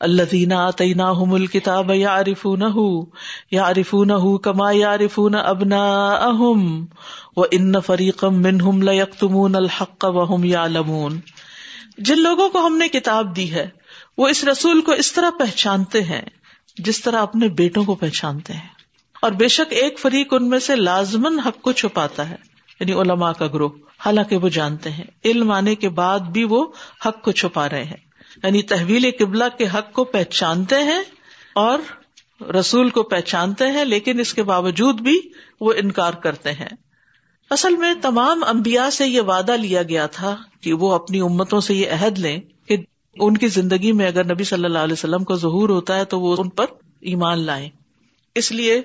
اللہ دینا تعینہ مل کتاب یا عارفون یا عارفون کما یا عارفون ابنا اہم و ان فریقم منہم لیکتمون الحق وهم یعلمون۔ جن لوگوں کو ہم نے کتاب دی ہے، وہ اس رسول کو اس طرح پہچانتے ہیں جس طرح اپنے بیٹوں کو پہچانتے ہیں۔ اور بے شک ایک فریق ان میں سے لازمن حق کو چھپاتا ہے یعنی علماء کا گروہ۔ حالانکہ وہ جانتے ہیں، علم آنے کے بعد بھی وہ حق کو چھپا رہے ہیں۔ یعنی تحویل قبلہ کے حق کو پہچانتے ہیں اور رسول کو پہچانتے ہیں، لیکن اس کے باوجود بھی وہ انکار کرتے ہیں۔ اصل میں تمام امبیا سے یہ وعدہ لیا گیا تھا کہ وہ اپنی امتوں سے یہ عہد لیں کہ ان کی زندگی میں اگر نبی صلی اللہ علیہ وسلم کو ظہور ہوتا ہے تو وہ ان پر ایمان لائیں۔ اس لیے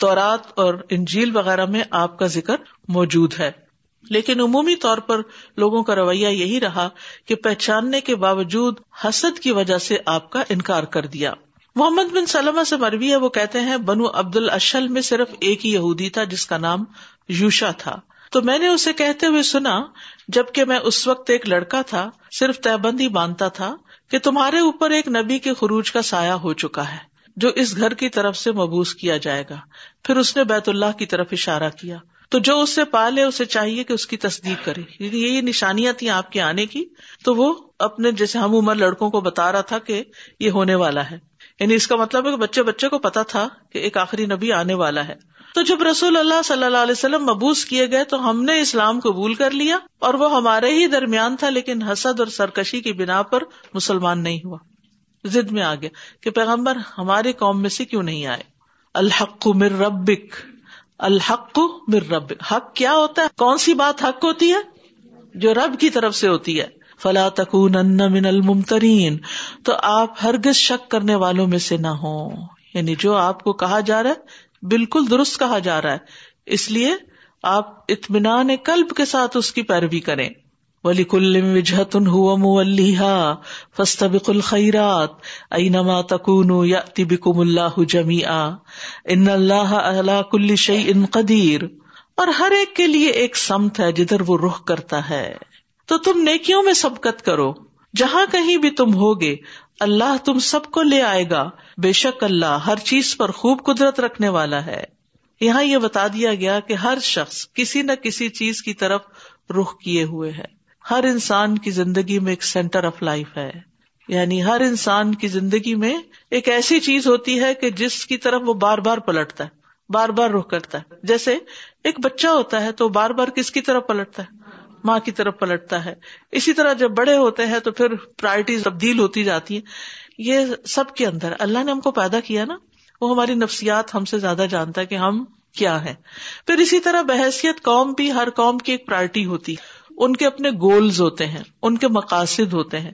تورات اور انجیل وغیرہ میں آپ کا ذکر موجود ہے۔ لیکن عمومی طور پر لوگوں کا رویہ یہی رہا کہ پہچاننے کے باوجود حسد کی وجہ سے آپ کا انکار کر دیا۔ محمد بن سلمہ سے مربی ہے، وہ کہتے ہیں، بنو عبد الشل میں صرف ایک ہی یہودی تھا جس کا نام یوشا تھا۔ تو میں نے اسے کہتے ہوئے سنا، جبکہ میں اس وقت ایک لڑکا تھا، صرف تہبندی باندھتا تھا کہ تمہارے اوپر ایک نبی کے خروج کا سایہ ہو چکا ہے، جو اس گھر کی طرف سے مبوس کیا جائے گا۔ پھر اس نے بیت اللہ کی طرف اشارہ کیا۔ تو جو اس سے پالے، اسے چاہیے کہ اس کی تصدیق کرے۔ یعنی یہی نشانیاں تھیں آپ کے آنے کی۔ تو وہ اپنے، جیسے ہم عمر لڑکوں کو بتا رہا تھا کہ یہ ہونے والا ہے۔ یعنی اس کا مطلب ہے کہ بچے بچے کو پتا تھا کہ ایک آخری نبی آنے والا ہے۔ تو جب رسول اللہ صلی اللہ علیہ وسلم مبوس کیے گئے تو ہم نے اسلام قبول کر لیا اور وہ ہمارے ہی درمیان تھا، لیکن حسد اور سرکشی کی بنا پر مسلمان نہیں ہوا۔ زد میں آ گیا کہ پیغمبر ہماری قوم میں سے کیوں نہیں آئے؟ الحق مر ربک۔ الحق مر رب۔ حق کیا ہوتا ہے؟ کون سی بات حق ہوتی ہے؟ جو رب کی طرف سے ہوتی ہے۔ فلا تکون من الممترین۔ تو آپ ہرگز شک کرنے والوں میں سے نہ ہو یعنی جو آپ کو کہا جا رہا ہے، بالکل درست کہا جا رہا ہے۔ اس لیے آپ اطمینان قلب کے ساتھ اس کی پیروی کریں۔ ولی کل وجہت ہوا مولیحا فستبق الخیرات اینما تکون یاتی بکم اللہ جمیعا ان اللہ اعلی کل شیء قدیر اور ہر ایک کے لیے ایک سمت ہے جدھر وہ رخ کرتا ہے۔ تو تم نیکیوں میں سبقت کرو۔ جہاں کہیں بھی تم ہوگے، اللہ تم سب کو لے آئے گا۔ بے شک اللہ ہر چیز پر خوب قدرت رکھنے والا ہے۔ یہاں یہ بتا دیا گیا کہ ہر شخص کسی نہ کسی چیز کی طرف رخ کیے ہوئے ہے۔ ہر انسان کی زندگی میں ایک سینٹر آف لائف ہے۔ یعنی ہر انسان کی زندگی میں ایک ایسی چیز ہوتی ہے کہ جس کی طرف وہ بار بار پلٹتا ہے، بار بار رخ کرتا ہے۔ جیسے ایک بچہ ہوتا ہے تو بار بار کس کی طرف پلٹتا ہے؟ ماں کی طرف پلٹتا ہے۔ اسی طرح جب بڑے ہوتے ہیں تو پھر پرائرٹیز تبدیل ہوتی جاتی ہیں۔ یہ سب کے اندر، اللہ نے ہم کو پیدا کیا نا، وہ ہماری نفسیات ہم سے زیادہ جانتا ہے کہ ہم کیا ہے پھر اسی طرح بحثیت قوم بھی ہر قوم کی ایک پرائرٹی ہوتی ہے۔ ان کے اپنے گولز ہوتے ہیں، ان کے مقاصد ہوتے ہیں۔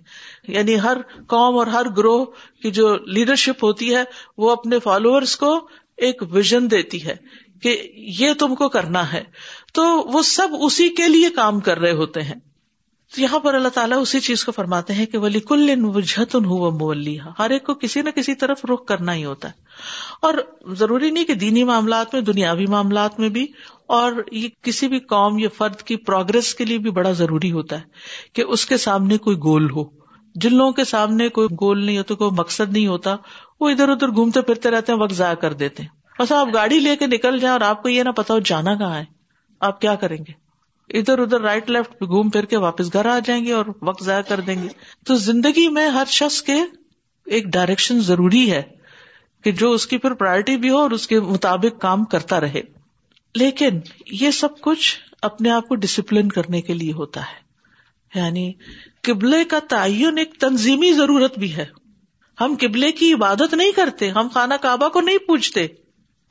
یعنی ہر قوم اور ہر گروہ کی جو لیڈرشپ ہوتی ہے، وہ اپنے فالوورس کو ایک ویژن دیتی ہے کہ یہ تم کو کرنا ہے۔ تو وہ سب اسی کے لیے کام کر رہے ہوتے ہیں۔ تو یہاں پر اللہ تعالیٰ اسی چیز کو فرماتے ہیں کہ ولی کل وجہتن ہوا مولیہ ہر ایک کو کسی نہ کسی طرف رخ کرنا ہی ہوتا ہے۔ اور ضروری نہیں کہ دینی معاملات میں، دنیاوی معاملات میں بھی اور یہ کسی بھی قوم یا فرد کی پروگرس کے لیے بھی بڑا ضروری ہوتا ہے کہ اس کے سامنے کوئی گول ہو۔ جن لوگوں کے سامنے کوئی گول نہیں ہوتا، کوئی مقصد نہیں ہوتا، وہ ادھر ادھر گھومتے پھرتے رہتے ہیں، وقت ضائع کر دیتے ہیں۔ بس آپ گاڑی لے کے نکل جائیں اور آپ کو یہ نہ پتا ہو جانا کہاں ہے۔ آپ کیا کریں گے؟ ادھر ادھر رائٹ لیفٹ گھوم پھر کے واپس گھر آ جائیں گے اور وقت ضائع کر دیں گے۔ تو زندگی میں ہر شخص کے ایک ڈائریکشن ضروری ہے کہ جو اس کی پھر پرائرٹی بھی ہو اور اس کے مطابق کام کرتا رہے۔ لیکن یہ سب کچھ اپنے آپ کو ڈسپلن کرنے کے لیے ہوتا ہے۔ یعنی قبلے کا تعین ایک تنظیمی ضرورت بھی ہے۔ ہم قبلے کی عبادت نہیں کرتے، ہم خانہ کعبہ کو نہیں پوچھتے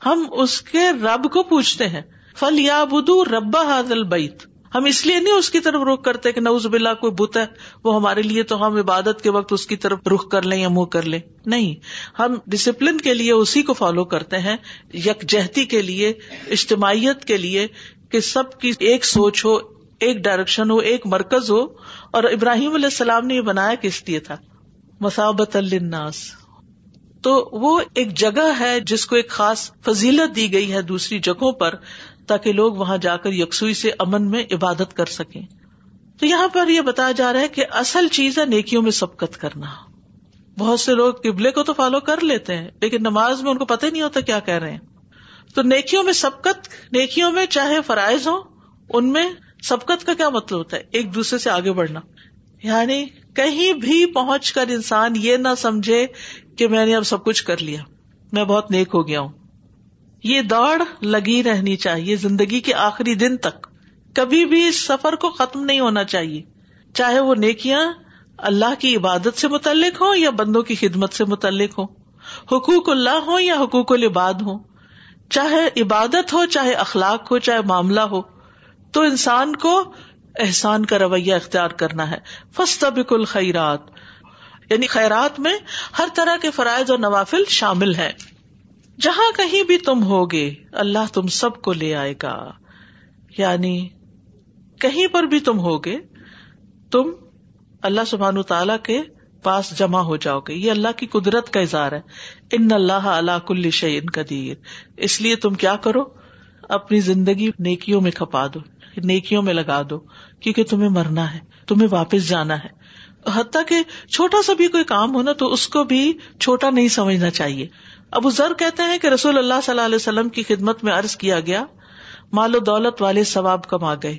ہم اس کے رب کو پوچھتے ہیں۔ فل یا بدو ربا حاضل بیت ہم اس لیے نہیں اس کی طرف رخ کرتے کہ نوز بلا کوئی بت ہے، وہ ہمارے لیے تو ہم عبادت کے وقت اس کی طرف رخ کر لیں یا منہ کر لیں۔ نہیں، ہم ڈسپلن کے لیے اسی کو فالو کرتے ہیں، یکجہتی کے لیے، اجتماعیت کے لیے کہ سب کی ایک سوچ ہو، ایک ڈائریکشن ہو، ایک مرکز ہو۔ اور ابراہیم علیہ السلام نے یہ بنایا کس لیے تھا۔ مسابت الناس تو وہ ایک جگہ ہے جس کو ایک خاص فضیلت دی گئی ہے دوسری جگہوں پر۔ تاکہ لوگ وہاں جا کر یکسوئی سے امن میں عبادت کر سکیں۔ تو یہاں پر یہ بتایا جا رہا ہے کہ اصل چیز ہے نیکیوں میں سبقت کرنا۔ بہت سے لوگ قبلے کو تو فالو کر لیتے ہیں، لیکن نماز میں ان کو پتہ نہیں ہوتا کیا کہہ رہے ہیں۔ تو نیکیوں میں سبقت، نیکیوں میں چاہے فرائض ہو ان میں سبقت کا کیا مطلب ہوتا ہے؟ ایک دوسرے سے آگے بڑھنا۔ یعنی کہیں بھی پہنچ کر انسان یہ نہ سمجھے کہ میں نے اب سب کچھ کر لیا، میں بہت نیک ہو گیا ہوں۔ یہ دوڑ لگی رہنی چاہیے زندگی کے آخری دن تک۔ کبھی بھی اس سفر کو ختم نہیں ہونا چاہیے۔ چاہے وہ نیکیاں اللہ کی عبادت سے متعلق ہوں یا بندوں کی خدمت سے متعلق ہوں۔ حقوق اللہ ہو یا حقوق العباد ہو چاہے عبادت ہو، چاہے اخلاق ہو، چاہے معاملہ ہو۔ تو انسان کو احسان کا رویہ اختیار کرنا ہے۔ فسط الخیرات۔ یعنی خیرات میں ہر طرح کے فرائض اور نوافل شامل ہیں۔ جہاں کہیں بھی تم ہوگے، اللہ تم سب کو لے آئے گا۔ یعنی کہیں پر بھی تم ہوگے، تم اللہ سبحان تعالی کے پاس جمع ہو جاؤ گے۔ یہ اللہ کی قدرت کا اظہار ہے۔ ان اللہ اللہ کل شعین قدیر۔ اس لیے تم کیا کرو؟ اپنی زندگی نیکیوں میں کھپا دو، نیکیوں میں لگا دو، کیونکہ تمہیں مرنا ہے، تمہیں واپس جانا ہے۔ حتیٰ کہ چھوٹا سا بھی کوئی کام ہو نا، تو اس کو بھی چھوٹا نہیں سمجھنا چاہیے۔ ابو ذر کہتے ہیں کہ رسول اللہ صلی اللہ علیہ وسلم کی خدمت میں عرض کیا گیا، مال و دولت والے ثواب کما گئے۔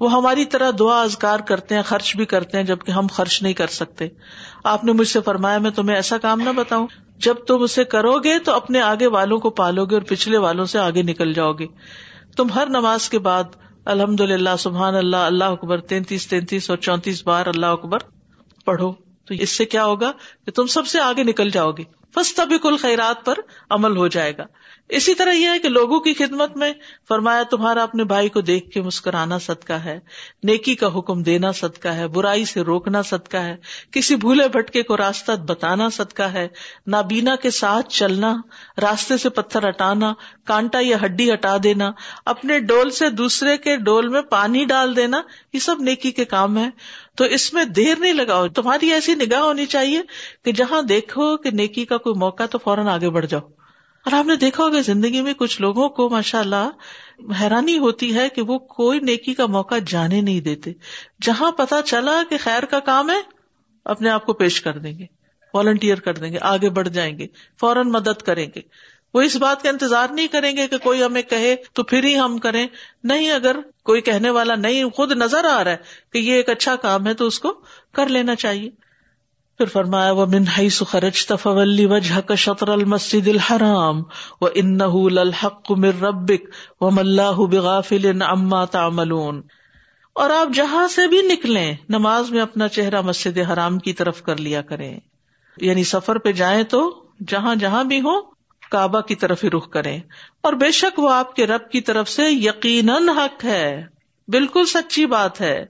وہ ہماری طرح دعا ازگار کرتے ہیں، خرچ بھی کرتے ہیں، جبکہ ہم خرچ نہیں کر سکتے۔ آپ نے مجھ سے فرمایا، میں تمہیں ایسا کام نہ بتاؤں۔ جب تم اسے کرو گے تو اپنے آگے والوں کو پالو گے اور پچھلے والوں سے آگے نکل جاؤ گے۔ تم ہر نماز کے بعد الحمد للہ سبحان اللہ اللہ اکبر، تینتیس تینتیس اور چونتیس بار اللہ اکبر پڑھو۔ تو اس سے کیا ہوگا کہ تم سب سے آگے نکل جاؤ گے۔ بس تبھی کل خیرات پر عمل ہو جائے گا۔ اسی طرح یہ ہے کہ لوگوں کی خدمت میں فرمایا تمہارا اپنے بھائی کو دیکھ کے مسکرانا صدقہ ہے، نیکی کا حکم دینا صدقہ ہے، برائی سے روکنا صدقہ ہے، کسی بھولے بھٹکے کو راستہ بتانا صدقہ ہے، نابینا کے ساتھ چلنا، راستے سے پتھر ہٹانا، کانٹا یا ہڈی ہٹا دینا، اپنے ڈول سے دوسرے کے ڈول میں پانی ڈال دینا، یہ سب نیکی کے کام ہے تو اس میں دیر نہیں لگاؤ، تمہاری ایسی نگاہ ہونی چاہیے کہ جہاں دیکھو کہ نیکی کا کوئی موقع تو فوراً آگے بڑھ جاؤ۔ اور آپ نے دیکھا ہوگا زندگی میں کچھ لوگوں کو ماشاء اللہ حیرانی ہوتی ہے کہ وہ کوئی نیکی کا موقع جانے نہیں دیتے۔ جہاں پتا چلا کہ خیر کا کام ہے، اپنے آپ کو پیش کر دیں گے والنٹیئر کر دیں گے، آگے بڑھ جائیں گے، فوراً مدد کریں گے۔ وہ اس بات کا انتظار نہیں کریں گے کہ کوئی ہمیں کہے تو پھر ہی ہم کریں۔ نہیں، اگر کوئی کہنے والا نہیں، خود نظر آ رہا ہے کہ یہ ایک اچھا کام ہے تو اس کو کر لینا چاہیے۔ پھر فرمایا وہ منہائی سخرج تفلی وجہ کا شطر المسد الحرام و ان الحق مر ربک و ملاح بغافل اما تعملون۔ اور آپ جہاں سے بھی نکلیں، نماز میں اپنا چہرہ مسجد حرام کی طرف کر لیا کریں۔ یعنی سفر پہ جائیں تو جہاں جہاں بھی ہو کعبہ کی طرف ہی رخ کریں۔ اور بے شک وہ آپ کے رب کی طرف سے یقیناً حق ہے۔ بالکل سچی بات ہے۔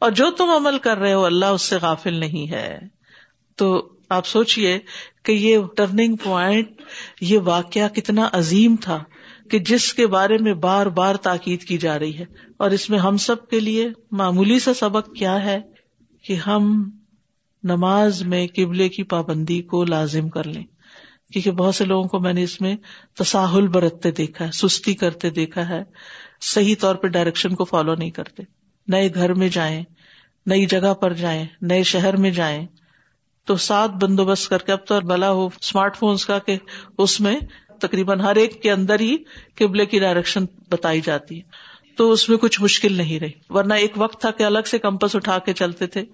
اور جو تم عمل کر رہے ہو، اللہ اس سے غافل نہیں ہے۔ تو آپ سوچیے کہ یہ ٹرننگ پوائنٹ یہ واقعہ کتنا عظیم تھا کہ جس کے بارے میں بار بار تاکید کی جا رہی ہے۔ اور اس میں ہم سب کے لیے معمولی سا سبق کیا ہے کہ ہم نماز میں قبلے کی پابندی کو لازم کر لیں۔ کیونکہ بہت سے لوگوں کو میں نے اس میں تساہل برتتے دیکھا ہے، سستی کرتے دیکھا ہے، صحیح طور پہ ڈائریکشن کو فالو نہیں کرتے۔ نئے گھر میں جائیں، نئی جگہ پر جائیں، نئے شہر میں جائیں تو سات بندوبست کر کے اب تو بلا ہو اسمارٹ فونس کا کہ اس میں تقریباً ہر ایک کے اندر ہی قبلے کی ڈائریکشن بتائی جاتی ہے۔ تو اس میں کچھ مشکل نہیں رہی۔ ورنہ ایک وقت تھا کہ الگ سے کمپس اٹھا کے چلتے تھے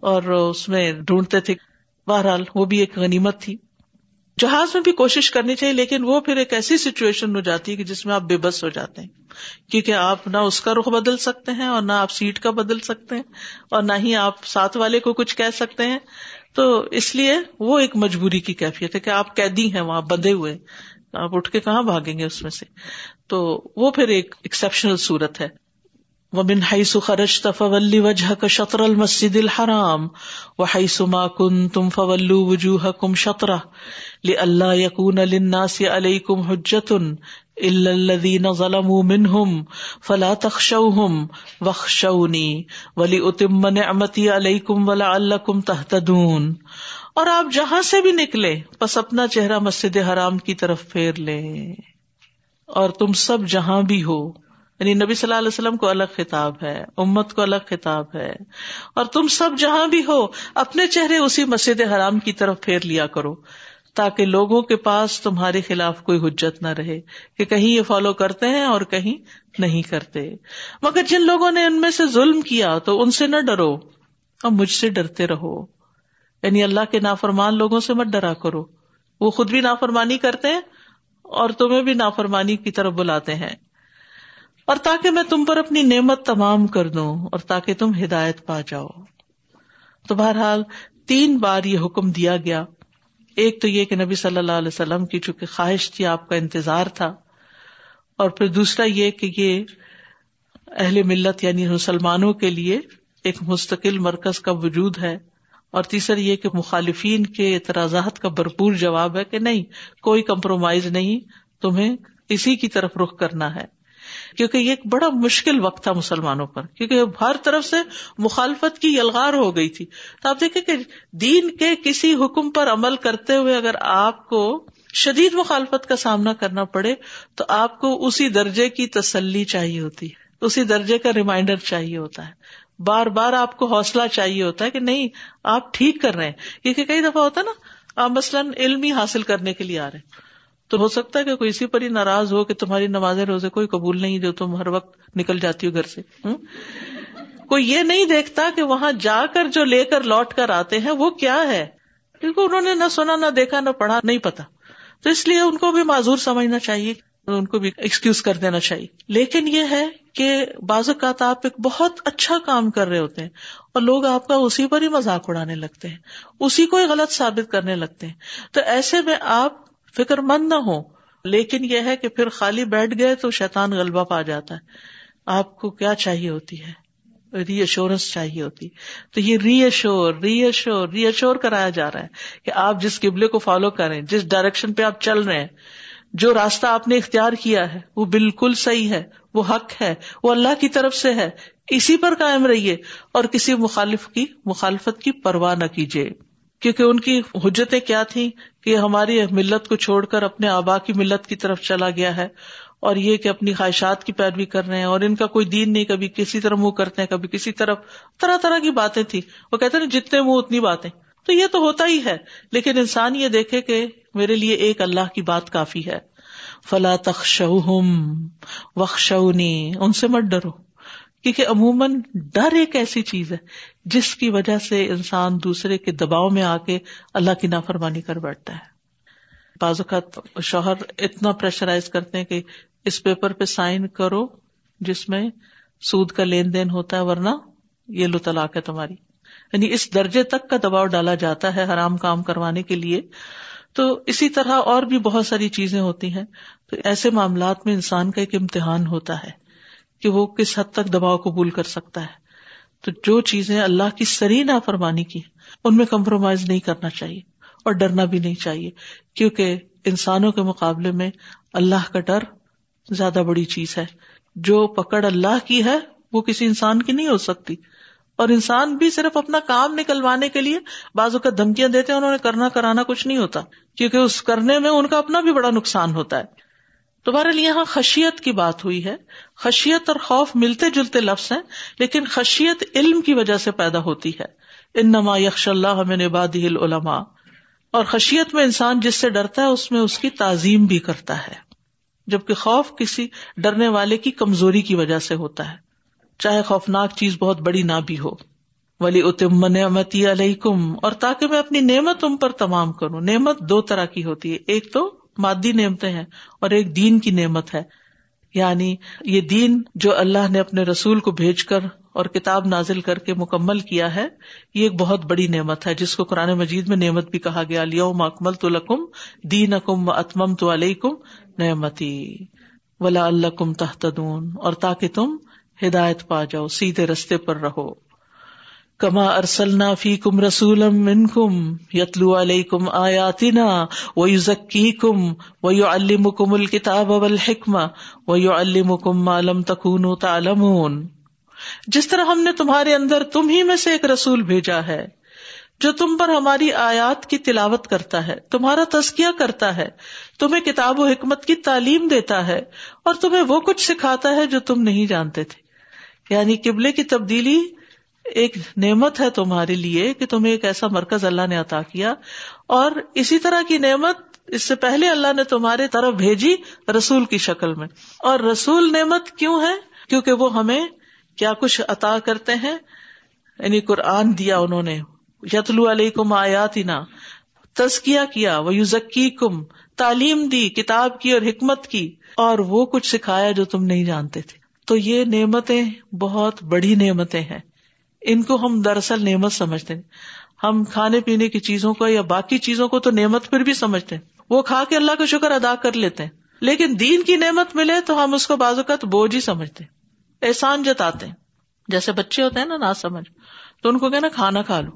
اور اس میں ڈھونڈتے تھے۔ بہرحال وہ بھی ایک غنیمت تھی۔ جہاز میں بھی کوشش کرنی چاہیے، لیکن وہ پھر ایک ایسی سچویشن ہو جاتی ہے کہ جس میں آپ بے بس ہو جاتے ہیں۔ کیونکہ آپ نہ اس کا رخ بدل سکتے ہیں اور نہ آپ سیٹ کا بدل سکتے ہیں اور نہ ہی آپ ساتھ والے کو کچھ کہہ سکتے ہیں۔ تو اس لیے وہ ایک مجبوری کی کیفیت ہے کہ آپ قیدی ہیں، وہاں بندے ہوئے آپ اٹھ کے کہاں بھاگیں گے اس میں سے؟ تو وہ پھر ایک ایکسپشنل صورت ہے۔ وہ بن ہائی سخرج فولی وجہ کا شطر المسد الحرام و ہائی سما کن تم فولو وجوہ کم شطرہ اللہ یقون الناس علیہ کم حجتن الذین ظلموا منہم فلا تخشوہم وخشونی ولی اتم نعمتی علیکم ولعلکم تہتدون اور آپ جہاں سے بھی نکلے بس اپنا چہرہ مسجد حرام کی طرف پھیر لیں اور تم سب جہاں بھی ہو یعنی نبی صلی اللہ علیہ وسلم کو الگ خطاب ہے، امت کو الگ خطاب ہے اور تم سب جہاں بھی ہو اپنے چہرے اسی مسجد حرام کی طرف پھیر لیا کرو۔ تاکہ لوگوں کے پاس تمہارے خلاف کوئی حجت نہ رہے کہ کہیں یہ فالو کرتے ہیں اور کہیں نہیں کرتے۔ مگر جن لوگوں نے ان میں سے ظلم کیا تو ان سے نہ ڈرو اور مجھ سے ڈرتے رہو۔ یعنی اللہ کے نافرمان لوگوں سے مت ڈرا کرو۔ وہ خود بھی نافرمانی کرتے ہیں اور تمہیں بھی نافرمانی کی طرف بلاتے ہیں۔ اور تاکہ میں تم پر اپنی نعمت تمام کر دوں اور تاکہ تم ہدایت پا جاؤ۔ تو بہرحال تین بار یہ حکم دیا گیا۔ ایک تو یہ کہ نبی صلی اللہ علیہ وسلم کی چونکہ خواہش تھی، آپ کا انتظار تھا۔ اور پھر دوسرا یہ کہ یہ اہل ملت یعنی مسلمانوں کے لیے ایک مستقل مرکز کا وجود ہے۔ اور تیسرا یہ کہ مخالفین کے اعتراضات کا بھرپور جواب ہے کہ نہیں، کوئی کمپرومائز نہیں، تمہیں اسی کی طرف رخ کرنا ہے۔ کیونکہ یہ ایک بڑا مشکل وقت تھا مسلمانوں پر، کیونکہ ہر طرف سے مخالفت کی یلغار ہو گئی تھی۔ تو آپ دیکھیں کہ دین کے کسی حکم پر عمل کرتے ہوئے اگر آپ کو شدید مخالفت کا سامنا کرنا پڑے، تو آپ کو اسی درجے کی تسلی چاہیے ہوتی ہے، اسی درجے کا ریمائنڈر چاہیے ہوتا ہے۔ بار بار آپ کو حوصلہ چاہیے ہوتا ہے کہ نہیں، آپ ٹھیک کر رہے ہیں۔ کیونکہ کئی دفعہ ہوتا ہے نا، آپ مثلاً علم ہی حاصل کرنے کے لیے آ رہے ہیں۔ تو ہو سکتا ہے کہ کوئی اسی پر ہی ناراض ہو کہ تمہاری نماز روزے کوئی قبول نہیں جو تم ہر وقت نکل جاتی ہو گھر سے۔ کوئی یہ نہیں دیکھتا کہ وہاں جا کر جو لے کر لوٹ کر آتے ہیں وہ کیا ہے؟ کیونکہ انہوں نے نہ سنا، نہ دیکھا، نہ پڑھا، نہیں پتا۔ تو اس لیے ان کو بھی معذور سمجھنا چاہیے، ان کو بھی ایکسکیوز کر دینا چاہیے۔ لیکن یہ ہے کہ بعض اوقات آپ ایک بہت اچھا کام کر رہے ہوتے ہیں اور لوگ آپ کا اسی پر ہی مذاق اڑانے لگتے ہیں، اسی کو ہی غلط ثابت کرنے لگتے ہیں۔ تو ایسے میں آپ فکر مند نہ ہو لیکن یہ ہے کہ پھر خالی بیٹھ گئے تو شیطان غلبہ پا جاتا ہے۔ آپ کو کیا چاہیے ہوتی ہے؟ ری ایشورینس چاہیے ہوتی۔ تو یہ ری ایشور ری ایشور ری ایشور کرایا جا رہا ہے کہ آپ جس قبلے کو فالو کریں جس ڈائریکشن پہ آپ چل رہے ہیں، جو راستہ آپ نے اختیار کیا ہے، وہ بالکل صحیح ہے، وہ حق ہے، وہ اللہ کی طرف سے ہے۔ اسی پر قائم رہیے اور کسی مخالف کی مخالفت کی پرواہ نہ کیجیے۔ کیونکہ ان کی حجتیں کیا تھیں کہ ہماری ملت کو چھوڑ کر اپنے آبا کی ملت کی طرف چلا گیا ہے اور یہ کہ اپنی خواہشات کی پیروی کر رہے ہیں اور ان کا کوئی دین نہیں، کبھی کسی طرح منہ کرتے ہیں، کبھی کسی طرف طرح طرح کی باتیں تھی وہ کہتے ہیں جتنے منہ اتنی باتیں۔ تو یہ تو ہوتا ہی ہے، لیکن انسان یہ دیکھے کہ میرے لیے ایک اللہ کی بات کافی ہے۔ فلا تخش وخشونی ان سے مت ڈرو۔ کیونکہ عموماً ڈر ایک ایسی چیز ہے جس کی وجہ سے انسان دوسرے کے دباؤ میں آ کے اللہ کی نافرمانی کر بیٹھتا ہے۔ بعض اوقات شوہر اتنا پریشرائز کرتے ہیں کہ اس پیپر پہ سائن کرو جس میں سود کا لین دین ہوتا ہے ورنہ یہ لو طلاق ہے تمہاری۔ یعنی اس درجے تک کا دباؤ ڈالا جاتا ہے حرام کام کروانے کے لیے۔ تو اسی طرح اور بھی بہت ساری چیزیں ہوتی ہیں۔ تو ایسے معاملات میں انسان کا ایک امتحان ہوتا ہے۔ کہ وہ کس حد تک دباؤ قبول کر سکتا ہے۔ تو جو چیزیں اللہ کی سری نافرمانی کی، ان میں کمپرومائز نہیں کرنا چاہیے اور ڈرنا بھی نہیں چاہیے۔ کیونکہ انسانوں کے مقابلے میں اللہ کا ڈر زیادہ بڑی چیز ہے۔ جو پکڑ اللہ کی ہے، وہ کسی انسان کی نہیں ہو سکتی۔ اور انسان بھی صرف اپنا کام نکلوانے کے لیے بازو کا دھمکیاں دیتے ہیں، انہوں نے کرنا، کرانا کچھ نہیں ہوتا۔ کیونکہ اس کرنے میں ان کا اپنا بھی بڑا نقصان ہوتا ہے۔ دوبارہ یہاں خشیت کی بات ہوئی ہے۔ خشیت اور خوف ملتے جلتے لفظ ہیں، لیکن خشیت علم کی وجہ سے پیدا ہوتی ہے۔ ان نما یکش اللہ نبادی العلما اور خشیت میں انسان جس سے ڈرتا ہے، اس میں اس کی تعظیم بھی کرتا ہے۔ جبکہ خوف کسی ڈرنے والے کی کمزوری کی وجہ سے ہوتا ہے۔ چاہے خوفناک چیز بہت بڑی نہ بھی ہو۔ ولی اتم نعمتی علیہ کم اور تاکہ میں اپنی نعمت تم پر تمام کروں۔ نعمت دو طرح کی ہوتی ہے۔ ایک تو مادی نعمتیں ہیں اور ایک دین کی نعمت ہے۔ یعنی یہ دین جو اللہ نے اپنے رسول کو بھیج کر اور کتاب نازل کر کے مکمل کیا ہے، یہ ایک بہت بڑی نعمت ہے، جس کو قرآن مجید میں نعمت بھی کہا گیا۔ لیوم اکمل تو لکم دین اکم اتمم تو علیہ کم نعمتی۔ ولا اللہ کم تحتدون اور تاکہ تم ہدایت پا جاؤ، سیدھے رستے پر رہو۔ کما ارسلنا فی کم رسول کم یتلو علیہ کم آیاتنا و یو ذکی کم و یو المکم الکتاب الحکم و یو المکم معلوم تکون تعلمون جس طرح ہم نے تمہارے اندر تم ہی میں سے ایک رسول بھیجا ہے جو تم پر ہماری آیات کی تلاوت کرتا ہے، تمہارا تزکیہ کرتا ہے، تمہیں کتاب و حکمت کی تعلیم دیتا ہے اور تمہیں وہ کچھ سکھاتا ہے جو تم نہیں جانتے تھے۔ یعنی قبلے کی تبدیلی ایک نعمت ہے تمہارے لیے کہ تمہیں ایک ایسا مرکز اللہ نے عطا کیا۔ اور اسی طرح کی نعمت اس سے پہلے اللہ نے تمہارے طرف بھیجی رسول کی شکل میں۔ اور رسول نعمت کیوں ہے؟ کیونکہ وہ ہمیں کیا کچھ عطا کرتے ہیں؟ یعنی قرآن دیا انہوں نے۔ یتلو علیہ کم آیات تزکیا کیا وہ یوزکی کم تعلیم دی، کتاب کی اور حکمت کی۔ اور وہ کچھ سکھایا جو تم نہیں جانتے تھے۔ تو یہ نعمتیں بہت بڑی نعمتیں ہیں۔ ان کو ہم دراصل نعمت سمجھتے ہیں۔ ہم کھانے پینے کی چیزوں کو یا باقی چیزوں کو تو نعمت پھر بھی سمجھتے ہیں۔ وہ کھا کے اللہ کا شکر ادا کر لیتے ہیں۔ لیکن دین کی نعمت ملے تو ہم اس کو بازو کا تو بوجھ ہی سمجھتے احسان جتاتے ہیں۔ جیسے بچے ہوتے ہیں نا نہ سمجھ تو ان کو کہنا کھانا کھا لو۔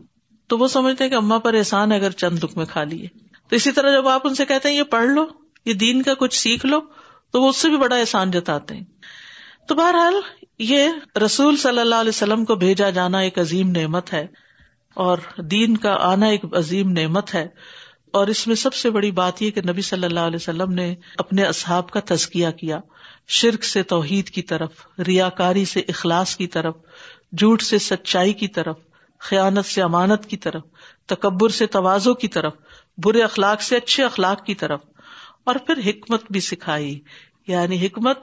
تو وہ سمجھتے ہیں کہ اما پر احسان ہے اگر چند دکھ میں کھا لیے۔ تو اسی طرح جب آپ ان سے کہتے ہیں یہ پڑھ لو، یہ دین کا کچھ سیکھ لو، تو وہ اس سے بھی بڑا احسان جتاتے ہیں۔ تو بہرحال یہ رسول صلی اللہ علیہ وسلم کو بھیجا جانا ایک عظیم نعمت ہے اور دین کا آنا ایک عظیم نعمت ہے اور اس میں سب سے بڑی بات یہ کہ نبی صلی اللہ علیہ وسلم نے اپنے اصحاب کا تزکیہ کیا، شرک سے توحید کی طرف ریا کاری سے اخلاص کی طرف، جھوٹ سے سچائی کی طرف، خیانت سے امانت کی طرف، تکبر سے توازوں کی طرف، برے اخلاق سے اچھے اخلاق کی طرف، اور پھر حکمت بھی سکھائی۔ یعنی حکمت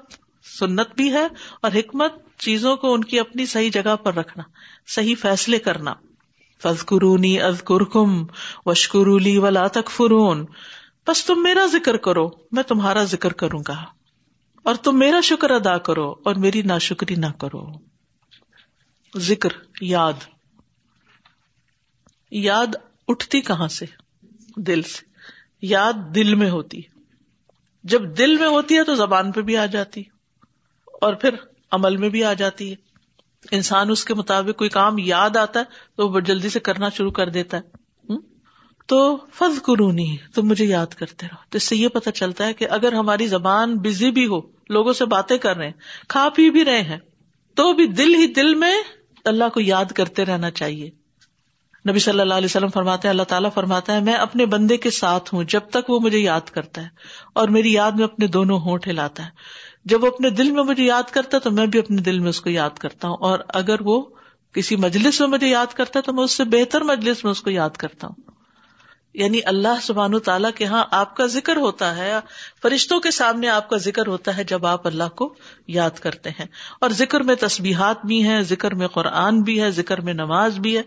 سنت بھی ہے اور حکمت چیزوں کو ان کی اپنی صحیح جگہ پر رکھنا، صحیح فیصلے کرنا۔ فض قرونی از وشکرولی ولا تک فرون بس تم میرا ذکر کرو، میں تمہارا ذکر کروں گا۔ اور تم میرا شکر ادا کرو اور میری نا شکری نہ کرو۔ ذکر، یاد۔ یاد اٹھتی کہاں سے؟ دل سے۔ یاد دل میں ہوتی۔ جب دل میں ہوتی ہے تو زبان پہ بھی آ جاتی۔ اور پھر عمل میں بھی آ جاتی ہے۔ انسان اس کے مطابق کوئی کام یاد آتا ہے تو وہ جلدی سے کرنا شروع کر دیتا ہے۔ تو فض قرونی تم مجھے یاد کرتے رہو۔ تو اس سے یہ پتا چلتا ہے کہ اگر ہماری زبان بزی بھی ہو، لوگوں سے باتیں کر رہے ہیں، کھا پی بھی رہے ہیں، تو بھی دل ہی دل میں اللہ کو یاد کرتے رہنا چاہیے۔ نبی صلی اللہ علیہ وسلم فرماتے ہیں، اللہ تعالیٰ فرماتا ہے، میں اپنے بندے کے ساتھ ہوں جب تک وہ مجھے یاد کرتا ہے اور میری یاد میں اپنے دونوں ہونٹ ہلاتا ہے۔ جب وہ اپنے دل میں مجھے یاد کرتا ہے تو میں بھی اپنے دل میں اس کو یاد کرتا ہوں اور اگر وہ کسی مجلس میں مجھے یاد کرتا ہے تو میں اس سے بہتر مجلس میں اس کو یاد کرتا ہوں۔ یعنی اللہ سبحان و تعالیٰ کے ہاں آپ کا ذکر ہوتا ہے، فرشتوں کے سامنے آپ کا ذکر ہوتا ہے جب آپ اللہ کو یاد کرتے ہیں۔ اور ذکر میں تسبیحات بھی ہیں، ذکر میں قرآن بھی ہے، ذکر میں نماز بھی ہے،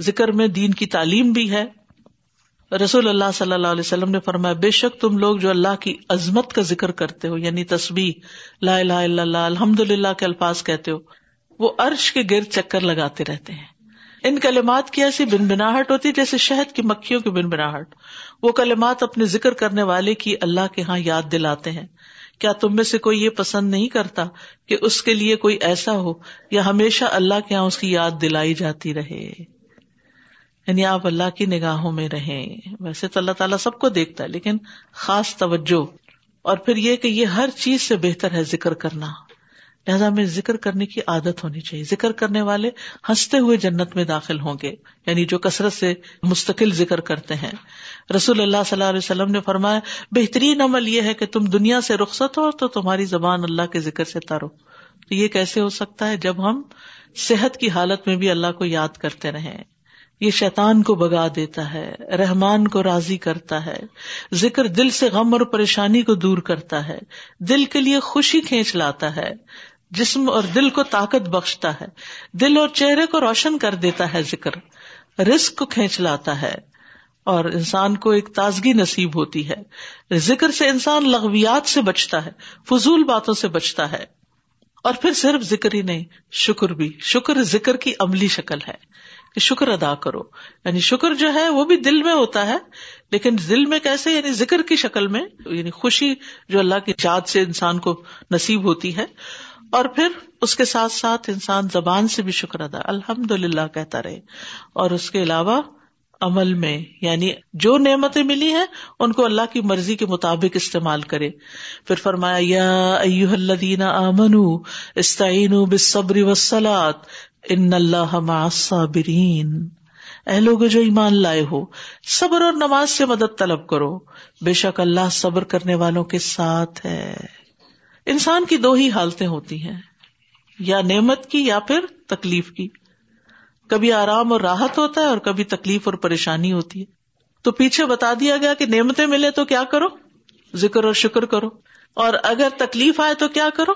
ذکر میں دین کی تعلیم بھی ہے۔ رسول اللہ صلی اللہ علیہ وسلم نے فرمایا، بے شک تم لوگ جو اللہ کی عظمت کا ذکر کرتے ہو یعنی تصویر لا الہ الا اللہ الحمد للہ کے الفاظ کہتے ہو، وہ عرش کے گرد چکر لگاتے رہتے ہیں۔ ان کلمات کی ایسی بن بناہٹ ہوتی جیسے شہد کی مکھیوں کی بن بناہٹ وہ کلمات اپنے ذکر کرنے والے کی اللہ کے ہاں یاد دلاتے ہیں۔ کیا تم میں سے کوئی یہ پسند نہیں کرتا کہ اس کے لیے کوئی ایسا ہو یا ہمیشہ اللہ کے یہاں اس کی یاد دلائی جاتی رہے؟ یعنی آپ اللہ کی نگاہوں میں رہیں۔ ویسے تو اللہ تعالیٰ سب کو دیکھتا ہے، لیکن خاص توجہ۔ اور پھر یہ کہ یہ ہر چیز سے بہتر ہے ذکر کرنا۔ لہٰذا ہمیں ذکر کرنے کی عادت ہونی چاہیے۔ ذکر کرنے والے ہنستے ہوئے جنت میں داخل ہوں گے یعنی جو کثرت سے مستقل ذکر کرتے ہیں۔ رسول اللہ صلی اللہ علیہ وسلم نے فرمایا، بہترین عمل یہ ہے کہ تم دنیا سے رخصت ہو تو تمہاری زبان اللہ کے ذکر سے تارو۔ تو یہ کیسے ہو سکتا ہے؟ جب ہم صحت کی حالت میں بھی اللہ کو یاد کرتے رہیں۔ یہ شیطان کو بگا دیتا ہے، رحمان کو راضی کرتا ہے۔ ذکر دل سے غم اور پریشانی کو دور کرتا ہے۔ دل کے لیے خوشی کھینچ لاتا ہے۔ جسم اور دل کو طاقت بخشتا ہے۔ دل اور چہرے کو روشن کر دیتا ہے ذکر۔ رسک کو کھینچ لاتا ہے۔ اور انسان کو ایک تازگی نصیب ہوتی ہے۔ ذکر سے انسان لغویات سے بچتا ہے، فضول باتوں سے بچتا ہے۔ اور پھر صرف ذکر ہی نہیں، شکر بھی۔ شکر ذکر کی عملی شکل ہے۔ کہ شکر ادا کرو۔ یعنی شکر جو ہے وہ بھی دل میں ہوتا ہے، لیکن دل میں کیسے یعنی ذکر کی شکل میں یعنی خوشی جو اللہ کی چاد سے انسان کو نصیب ہوتی ہے۔ اور پھر اس کے ساتھ ساتھ انسان زبان سے بھی شکر ادا الحمد للہ کہتا رہے۔ اور اس کے علاوہ عمل میں یعنی جو نعمتیں ملی ہیں، ان کو اللہ کی مرضی کے مطابق استعمال کرے۔ پھر فرمایا، یا الذین آمنوا استعینوا بالصبر والصلاۃ ان اللہ صابرین اے لوگ جو ایمان لائے ہو، صبر اور نماز سے مدد طلب کرو۔ بے شک اللہ صبر کرنے والوں کے ساتھ ہے۔ انسان کی دو ہی حالتیں ہوتی ہیں، یا نعمت کی یا پھر تکلیف کی۔ کبھی آرام اور راحت ہوتا ہے اور کبھی تکلیف اور پریشانی ہوتی ہے۔ تو پیچھے بتا دیا گیا کہ نعمتیں ملے تو کیا کرو؟ ذکر اور شکر کرو۔ اور اگر تکلیف آئے تو کیا کرو؟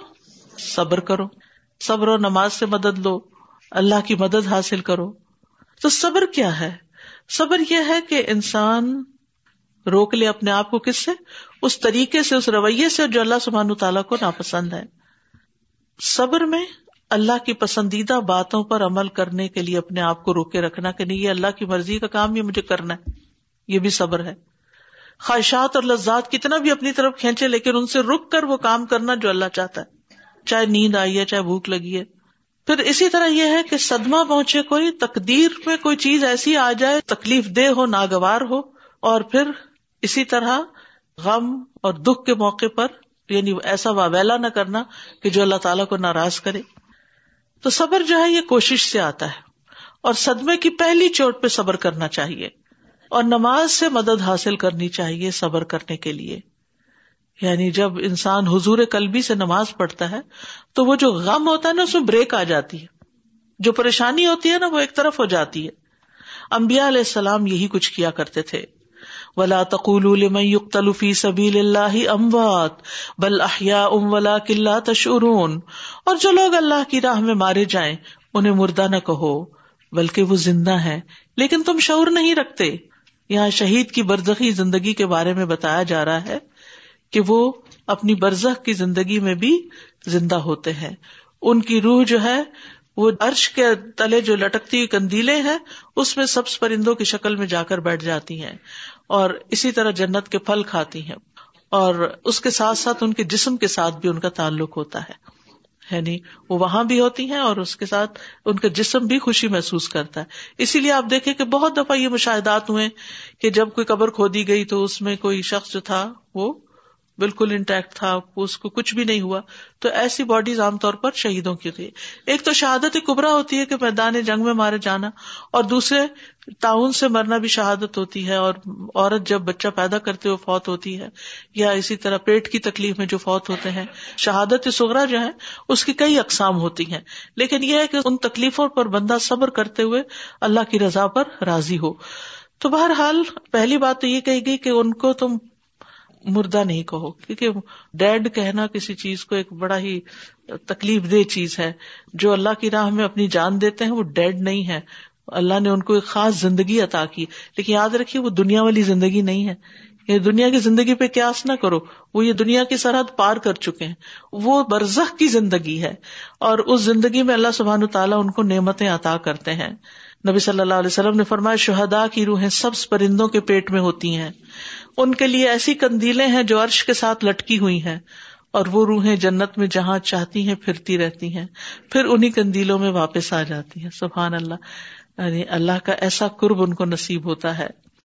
صبر کرو۔ صبر اور نماز سے مدد لو۔ اللہ کی مدد حاصل کرو۔ تو صبر کیا ہے؟ صبر یہ ہے کہ انسان روک لے اپنے آپ کو کس سے؟ اس طریقے سے، اس رویے سے جو اللہ سبحان تعالیٰ کو ناپسند ہے۔ صبر میں اللہ کی پسندیدہ باتوں پر عمل کرنے کے لیے اپنے آپ کو روکے رکھنا کہ نہیں، یہ اللہ کی مرضی کا کام، یہ مجھے کرنا ہے۔ یہ بھی صبر ہے۔ خواہشات اور لذات کتنا بھی اپنی طرف کھینچے، لیکن ان سے رک کر وہ کام کرنا جو اللہ چاہتا ہے۔ چاہے نیند آئی ہے، چاہے بھوک لگی ہے۔ پھر اسی طرح یہ ہے کہ صدمہ پہنچے کوئی، تقدیر میں کوئی چیز ایسی آ جائے، تکلیف دہ ہو، ناگوار ہو، اور پھر اسی طرح غم اور دکھ کے موقع پر یعنی ایسا واویلا نہ کرنا کہ جو اللہ تعالیٰ کو ناراض کرے۔ تو صبر جو ہے، یہ کوشش سے آتا ہے۔ اور صدمے کی پہلی چوٹ پہ صبر کرنا چاہیے۔ اور نماز سے مدد حاصل کرنی چاہیے صبر کرنے کے لیے۔ یعنی جب انسان حضور قلبی سے نماز پڑھتا ہے تو وہ جو غم ہوتا ہے نا، اس میں بریک آ جاتی ہے۔ جو پریشانی ہوتی ہے نا، وہ ایک طرف ہو جاتی ہے۔ امبیا علیہ السلام یہی کچھ کیا کرتے تھے۔ ولا تقول فی سبیل اللہ اموات بل احیا ام ولا کلّا تشعرون۔ اور جو لوگ اللہ کی راہ میں مارے جائیں، انہیں مردہ نہ کہو، بلکہ وہ زندہ ہے لیکن تم شعور نہیں رکھتے۔ یہاں شہید کی برزخی زندگی کے بارے میں بتایا جا رہا ہے۔ کہ وہ اپنی برزخ کی زندگی میں بھی زندہ ہوتے ہیں۔ ان کی روح جو ہے، وہ ارش کے تلے جو لٹکتی ہوئی کندیلے ہیں، اس میں سبز پرندوں کی شکل میں جا کر بیٹھ جاتی ہیں اور اسی طرح جنت کے پھل کھاتی ہیں۔ اور اس کے ساتھ ساتھ ان کے جسم کے ساتھ بھی ان کا تعلق ہوتا ہے۔ یعنی وہ وہاں بھی ہوتی ہیں اور اس کے ساتھ ان کا جسم بھی خوشی محسوس کرتا ہے۔ اسی لیے آپ دیکھیں کہ بہت دفعہ یہ مشاہدات ہوئے کہ جب کوئی قبر کھودی گئی تو اس میں کوئی شخص جو تھا وہ بالکل انٹیکٹ تھا، اس کو کچھ بھی نہیں ہوا۔ تو ایسی باڈیز عام طور پر شہیدوں کی تھی ایک تو شہادت کبرا ہوتی ہے کہ میدان جنگ میں مارے جانا، اور دوسرے تعاون سے مرنا بھی شہادت ہوتی ہے، اور عورت جب بچہ پیدا کرتے ہوئے فوت ہوتی ہے، یا اسی طرح پیٹ کی تکلیف میں جو فوت ہوتے ہیں۔ شہادت سغرا جو ہے، اس کی کئی اقسام ہوتی ہیں۔ لیکن یہ ہے کہ ان تکلیفوں پر بندہ صبر کرتے ہوئے اللہ کی رضا پر راضی ہو۔ تو بہرحال پہلی بات تو یہ کہی گئی کہ ان کو تم مردہ نہیں کہو، کیونکہ ڈیڈ کہنا کسی چیز کو ایک بڑا ہی تکلیف دہ چیز ہے۔ جو اللہ کی راہ میں اپنی جان دیتے ہیں، وہ ڈیڈ نہیں ہے اللہ نے ان کو ایک خاص زندگی عطا کی۔ لیکن یاد رکھیے، وہ دنیا والی زندگی نہیں ہے۔ یہ دنیا کی زندگی پہ قیاس نہ کرو۔ وہ یہ دنیا کی سرحد پار کر چکے ہیں۔ وہ برزخ کی زندگی ہے۔ اور اس زندگی میں اللہ سبحان تعالیٰ ان کو نعمتیں عطا کرتے ہیں۔ نبی صلی اللہ علیہ وسلم نے فرمایا شہدا کی روحیں سب پرندوں کے پیٹ میں ہوتی ہیں۔ ان کے لیے ایسی کندیلیں ہیں جو عرش کے ساتھ لٹکی ہوئی ہیں اور وہ روحیں جنت میں جہاں چاہتی ہیں پھرتی رہتی ہیں، پھر انہیں کندیلوں میں واپس آ جاتی ہیں۔ سبحان اللہ یعنی اللہ کا ایسا قرب ان کو نصیب ہوتا ہے۔